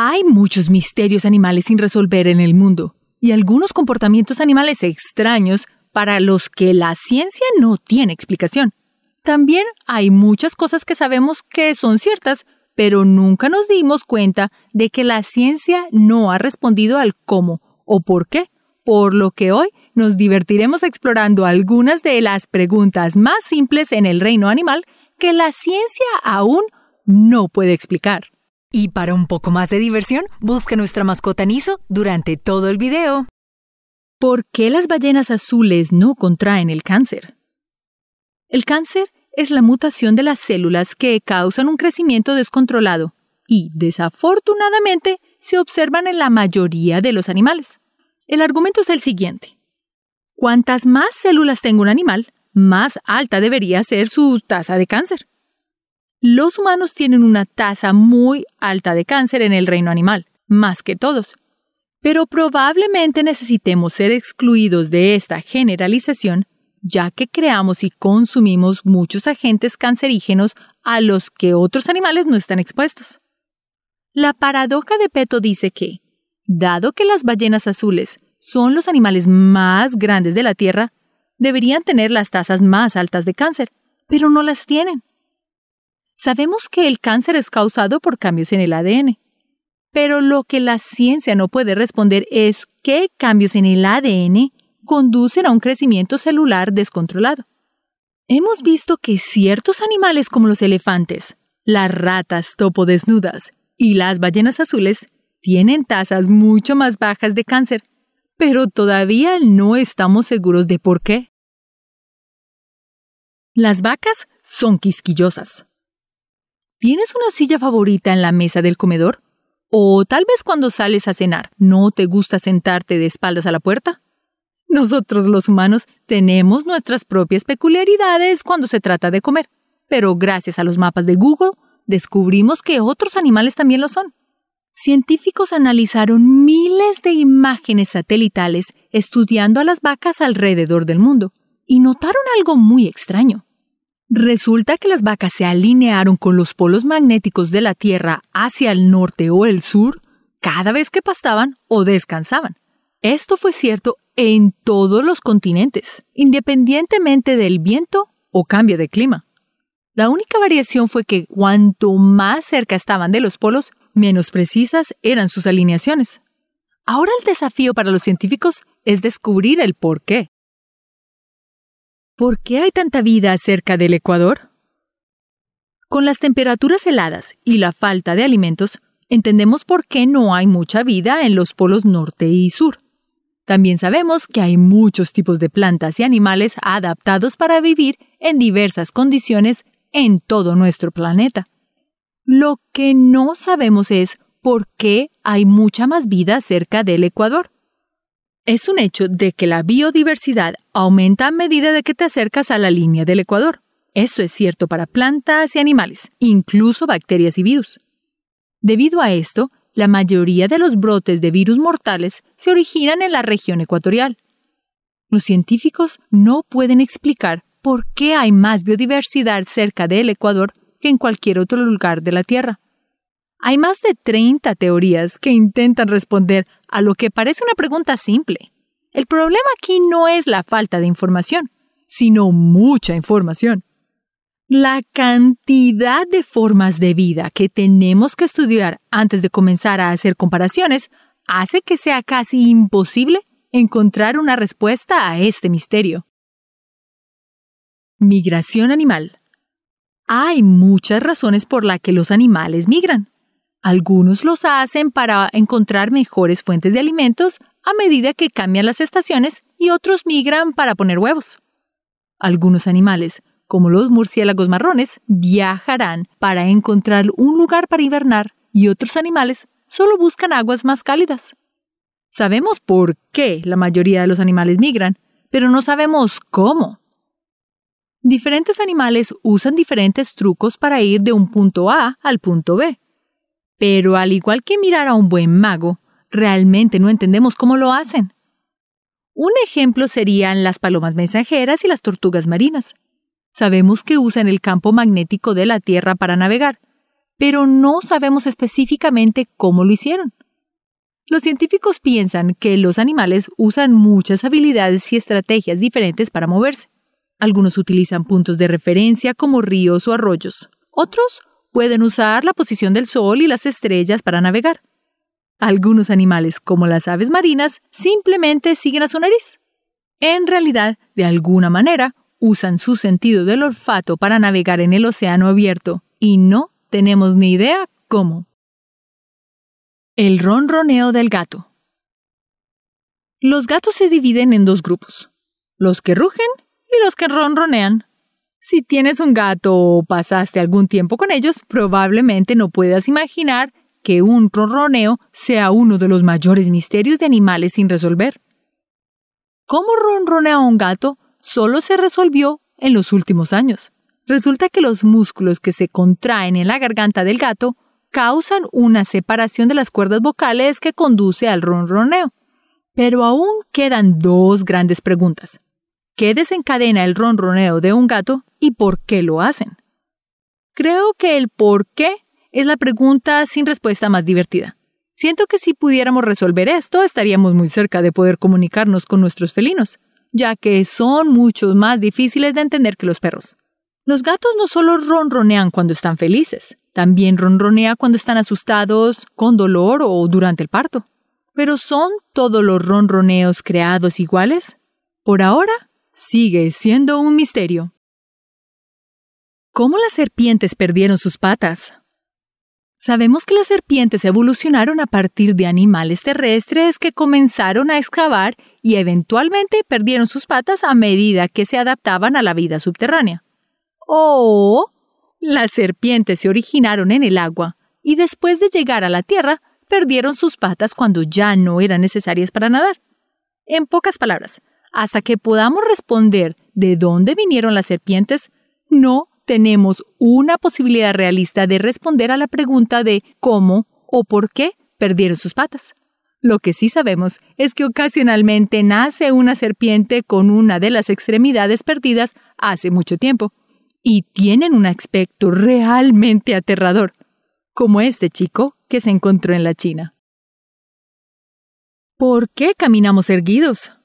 Hay muchos misterios animales sin resolver en el mundo y algunos comportamientos animales extraños para los que la ciencia no tiene explicación. También hay muchas cosas que sabemos que son ciertas, pero nunca nos dimos cuenta de que la ciencia no ha respondido al cómo o por qué, por lo que hoy nos divertiremos explorando algunas de las preguntas más simples en el reino animal que la ciencia aún no puede explicar. Y para un poco más de diversión, busca nuestra mascota Niso durante todo el video. ¿Por qué las ballenas azules no contraen el cáncer? El cáncer es la mutación de las células que causan un crecimiento descontrolado y, desafortunadamente, se observan en la mayoría de los animales. El argumento es el siguiente. Cuantas más células tenga un animal, más alta debería ser su tasa de cáncer. Los humanos tienen una tasa muy alta de cáncer en el reino animal, más que todos. Pero probablemente necesitemos ser excluidos de esta generalización, ya que creamos y consumimos muchos agentes cancerígenos a los que otros animales no están expuestos. La paradoja de Peto dice que, dado que las ballenas azules son los animales más grandes de la Tierra, deberían tener las tasas más altas de cáncer, pero no las tienen. Sabemos que el cáncer es causado por cambios en el ADN, pero lo que la ciencia no puede responder es qué cambios en el ADN conducen a un crecimiento celular descontrolado. Hemos visto que ciertos animales como los elefantes, las ratas topodesnudas y las ballenas azules tienen tasas mucho más bajas de cáncer, pero todavía no estamos seguros de por qué. Las vacas son quisquillosas. ¿Tienes una silla favorita en la mesa del comedor? ¿O tal vez cuando sales a cenar no te gusta sentarte de espaldas a la puerta? Nosotros los humanos tenemos nuestras propias peculiaridades cuando se trata de comer, pero gracias a los mapas de Google descubrimos que otros animales también lo son. Científicos analizaron miles de imágenes satelitales estudiando a las vacas alrededor del mundo y notaron algo muy extraño. Resulta que las vacas se alinearon con los polos magnéticos de la Tierra hacia el norte o el sur cada vez que pastaban o descansaban. Esto fue cierto en todos los continentes, independientemente del viento o cambio de clima. La única variación fue que cuanto más cerca estaban de los polos, menos precisas eran sus alineaciones. Ahora el desafío para los científicos es descubrir el por qué. ¿Por qué hay tanta vida cerca del Ecuador? Con las temperaturas heladas y la falta de alimentos, entendemos por qué no hay mucha vida en los polos norte y sur. También sabemos que hay muchos tipos de plantas y animales adaptados para vivir en diversas condiciones en todo nuestro planeta. Lo que no sabemos es por qué hay mucha más vida cerca del Ecuador. Es un hecho de que la biodiversidad aumenta a medida de que te acercas a la línea del Ecuador. Eso es cierto para plantas y animales, incluso bacterias y virus. Debido a esto, la mayoría de los brotes de virus mortales se originan en la región ecuatorial. Los científicos no pueden explicar por qué hay más biodiversidad cerca del Ecuador que en cualquier otro lugar de la Tierra. Hay más de 30 teorías que intentan responder a lo que parece una pregunta simple. El problema aquí no es la falta de información, sino mucha información. La cantidad de formas de vida que tenemos que estudiar antes de comenzar a hacer comparaciones hace que sea casi imposible encontrar una respuesta a este misterio. Migración animal. Hay muchas razones por las que los animales migran. Algunos los hacen para encontrar mejores fuentes de alimentos a medida que cambian las estaciones y otros migran para poner huevos. Algunos animales, como los murciélagos marrones, viajarán para encontrar un lugar para hibernar y otros animales solo buscan aguas más cálidas. Sabemos por qué la mayoría de los animales migran, pero no sabemos cómo. Diferentes animales usan diferentes trucos para ir de un punto A al punto B. Pero al igual que mirar a un buen mago, realmente no entendemos cómo lo hacen. Un ejemplo serían las palomas mensajeras y las tortugas marinas. Sabemos que usan el campo magnético de la Tierra para navegar, pero no sabemos específicamente cómo lo hicieron. Los científicos piensan que los animales usan muchas habilidades y estrategias diferentes para moverse. Algunos utilizan puntos de referencia como ríos o arroyos. Otros pueden usar la posición del sol y las estrellas para navegar. Algunos animales, como las aves marinas, simplemente siguen a su nariz. En realidad, de alguna manera, usan su sentido del olfato para navegar en el océano abierto, y no tenemos ni idea cómo. El ronroneo del gato. Los gatos se dividen en dos grupos, los que rugen y los que ronronean. Si tienes un gato o pasaste algún tiempo con ellos, probablemente no puedas imaginar que un ronroneo sea uno de los mayores misterios de animales sin resolver. ¿Cómo ronronea un gato? Solo se resolvió en los últimos años. Resulta que los músculos que se contraen en la garganta del gato causan una separación de las cuerdas vocales que conduce al ronroneo. Pero aún quedan dos grandes preguntas. ¿Qué desencadena el ronroneo de un gato y por qué lo hacen? Creo que el por qué es la pregunta sin respuesta más divertida. Siento que si pudiéramos resolver esto, estaríamos muy cerca de poder comunicarnos con nuestros felinos, ya que son mucho más difíciles de entender que los perros. Los gatos no solo ronronean cuando están felices, también ronronea cuando están asustados, con dolor o durante el parto. Pero ¿son todos los ronroneos creados iguales? Por ahora, sigue siendo un misterio. ¿Cómo las serpientes perdieron sus patas? Sabemos que las serpientes evolucionaron a partir de animales terrestres que comenzaron a excavar y eventualmente perdieron sus patas a medida que se adaptaban a la vida subterránea. O las serpientes se originaron en el agua y después de llegar a la tierra perdieron sus patas cuando ya no eran necesarias para nadar. En pocas palabras, hasta que podamos responder de dónde vinieron las serpientes, no tenemos una posibilidad realista de responder a la pregunta de cómo o por qué perdieron sus patas. Lo que sí sabemos es que ocasionalmente nace una serpiente con una de las extremidades perdidas hace mucho tiempo, y tienen un aspecto realmente aterrador, como este chico que se encontró en la China. ¿Por qué caminamos erguidos?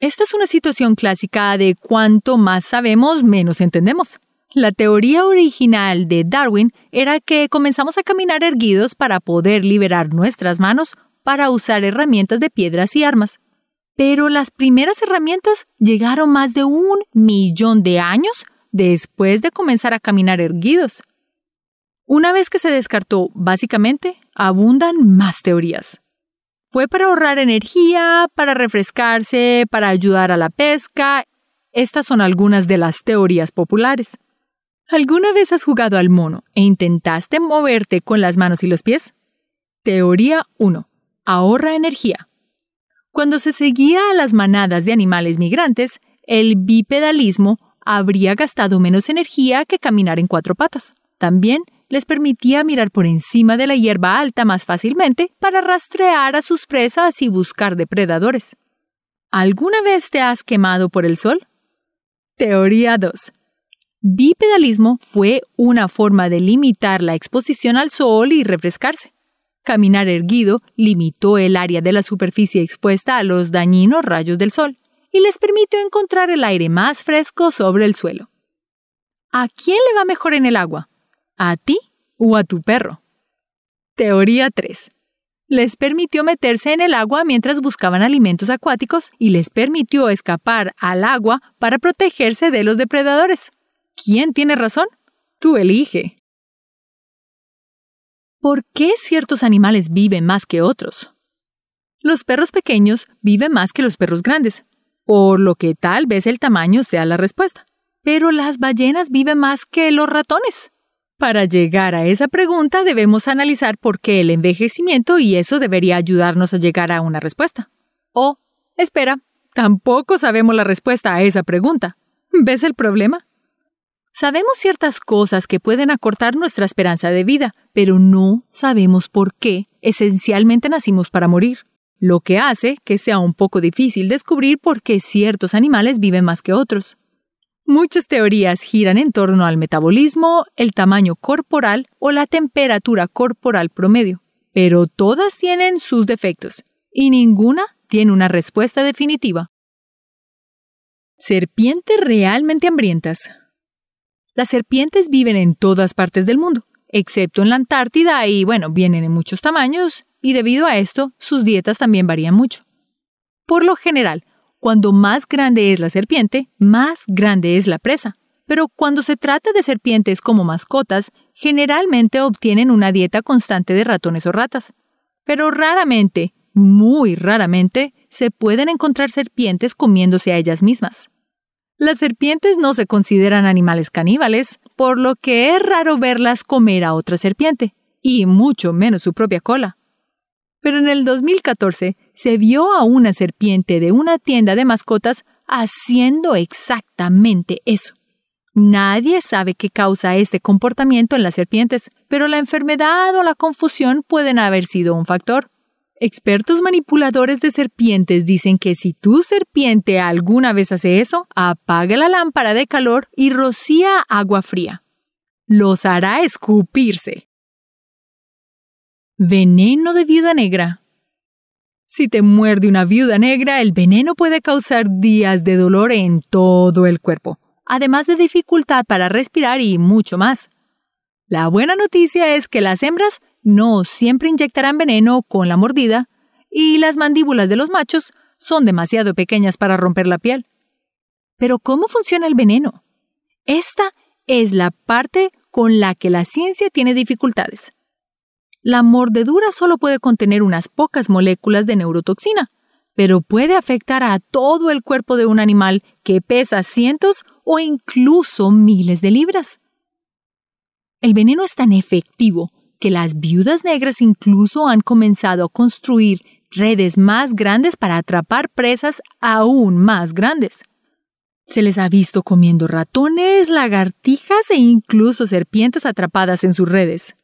Esta es una situación clásica de cuanto más sabemos, menos entendemos. La teoría original de Darwin era que comenzamos a caminar erguidos para poder liberar nuestras manos para usar herramientas de piedras y armas. Pero las primeras herramientas llegaron más de un millón de años después de comenzar a caminar erguidos. Una vez que se descartó, básicamente, abundan más teorías. Fue para ahorrar energía, para refrescarse, para ayudar a la pesca. Estas son algunas de las teorías populares. ¿Alguna vez has jugado al mono e intentaste moverte con las manos y los pies? Teoría 1. Ahorra energía. Cuando se seguía a las manadas de animales migrantes, el bipedalismo habría gastado menos energía que caminar en cuatro patas. También les permitía mirar por encima de la hierba alta más fácilmente para rastrear a sus presas y buscar depredadores. ¿Alguna vez te has quemado por el sol? Teoría 2. Bipedalismo fue una forma de limitar la exposición al sol y refrescarse. Caminar erguido limitó el área de la superficie expuesta a los dañinos rayos del sol y les permitió encontrar el aire más fresco sobre el suelo. ¿A quién le va mejor en el agua? ¿A ti o a tu perro? Teoría 3. Les permitió meterse en el agua mientras buscaban alimentos acuáticos y les permitió escapar al agua para protegerse de los depredadores. ¿Quién tiene razón? Tú elige. ¿Por qué ciertos animales viven más que otros? Los perros pequeños viven más que los perros grandes, por lo que tal vez el tamaño sea la respuesta. Pero las ballenas viven más que los ratones. Para llegar a esa pregunta debemos analizar por qué el envejecimiento y eso debería ayudarnos a llegar a una respuesta. O, espera, tampoco sabemos la respuesta a esa pregunta. ¿Ves el problema? Sabemos ciertas cosas que pueden acortar nuestra esperanza de vida, pero no sabemos por qué esencialmente nacimos para morir, lo que hace que sea un poco difícil descubrir por qué ciertos animales viven más que otros. Muchas teorías giran en torno al metabolismo, el tamaño corporal o la temperatura corporal promedio, pero todas tienen sus defectos y ninguna tiene una respuesta definitiva. Serpientes realmente hambrientas. Las serpientes viven en todas partes del mundo, excepto en la Antártida y bueno, vienen en muchos tamaños y debido a esto sus dietas también varían mucho. Por lo general, cuando más grande es la serpiente, más grande es la presa. Pero cuando se trata de serpientes como mascotas, generalmente obtienen una dieta constante de ratones o ratas. Pero raramente, muy raramente, se pueden encontrar serpientes comiéndose a ellas mismas. Las serpientes no se consideran animales caníbales, por lo que es raro verlas comer a otra serpiente, y mucho menos su propia cola. Pero en el 2014 se vio a una serpiente de una tienda de mascotas haciendo exactamente eso. Nadie sabe qué causa este comportamiento en las serpientes, pero la enfermedad o la confusión pueden haber sido un factor. Expertos manipuladores de serpientes dicen que si tu serpiente alguna vez hace eso, apaga la lámpara de calor y rocía agua fría. Los hará escupirse. Veneno de viuda negra. Si te muerde una viuda negra, el veneno puede causar días de dolor en todo el cuerpo, además de dificultad para respirar y mucho más. La buena noticia es que las hembras no siempre inyectarán veneno con la mordida y las mandíbulas de los machos son demasiado pequeñas para romper la piel. Pero ¿cómo funciona el veneno? Esta es la parte con la que la ciencia tiene dificultades. La mordedura solo puede contener unas pocas moléculas de neurotoxina, pero puede afectar a todo el cuerpo de un animal que pesa cientos o incluso miles de libras. El veneno es tan efectivo que las viudas negras incluso han comenzado a construir redes más grandes para atrapar presas aún más grandes. Se les ha visto comiendo ratones, lagartijas e incluso serpientes atrapadas en sus redes.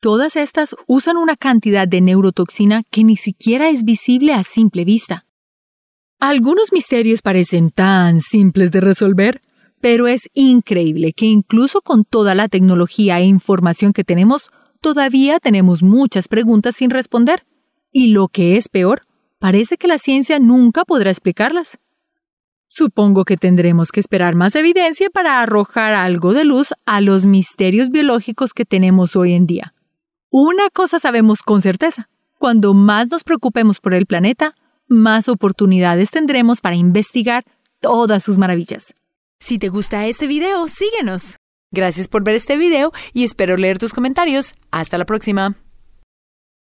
Todas estas usan una cantidad de neurotoxina que ni siquiera es visible a simple vista. Algunos misterios parecen tan simples de resolver, pero es increíble que incluso con toda la tecnología e información que tenemos, todavía tenemos muchas preguntas sin responder. Y lo que es peor, parece que la ciencia nunca podrá explicarlas. Supongo que tendremos que esperar más evidencia para arrojar algo de luz a los misterios biológicos que tenemos hoy en día. Una cosa sabemos con certeza. Cuando más nos preocupemos por el planeta, más oportunidades tendremos para investigar todas sus maravillas. Si te gusta este video, síguenos. Gracias por ver este video y espero leer tus comentarios. Hasta la próxima.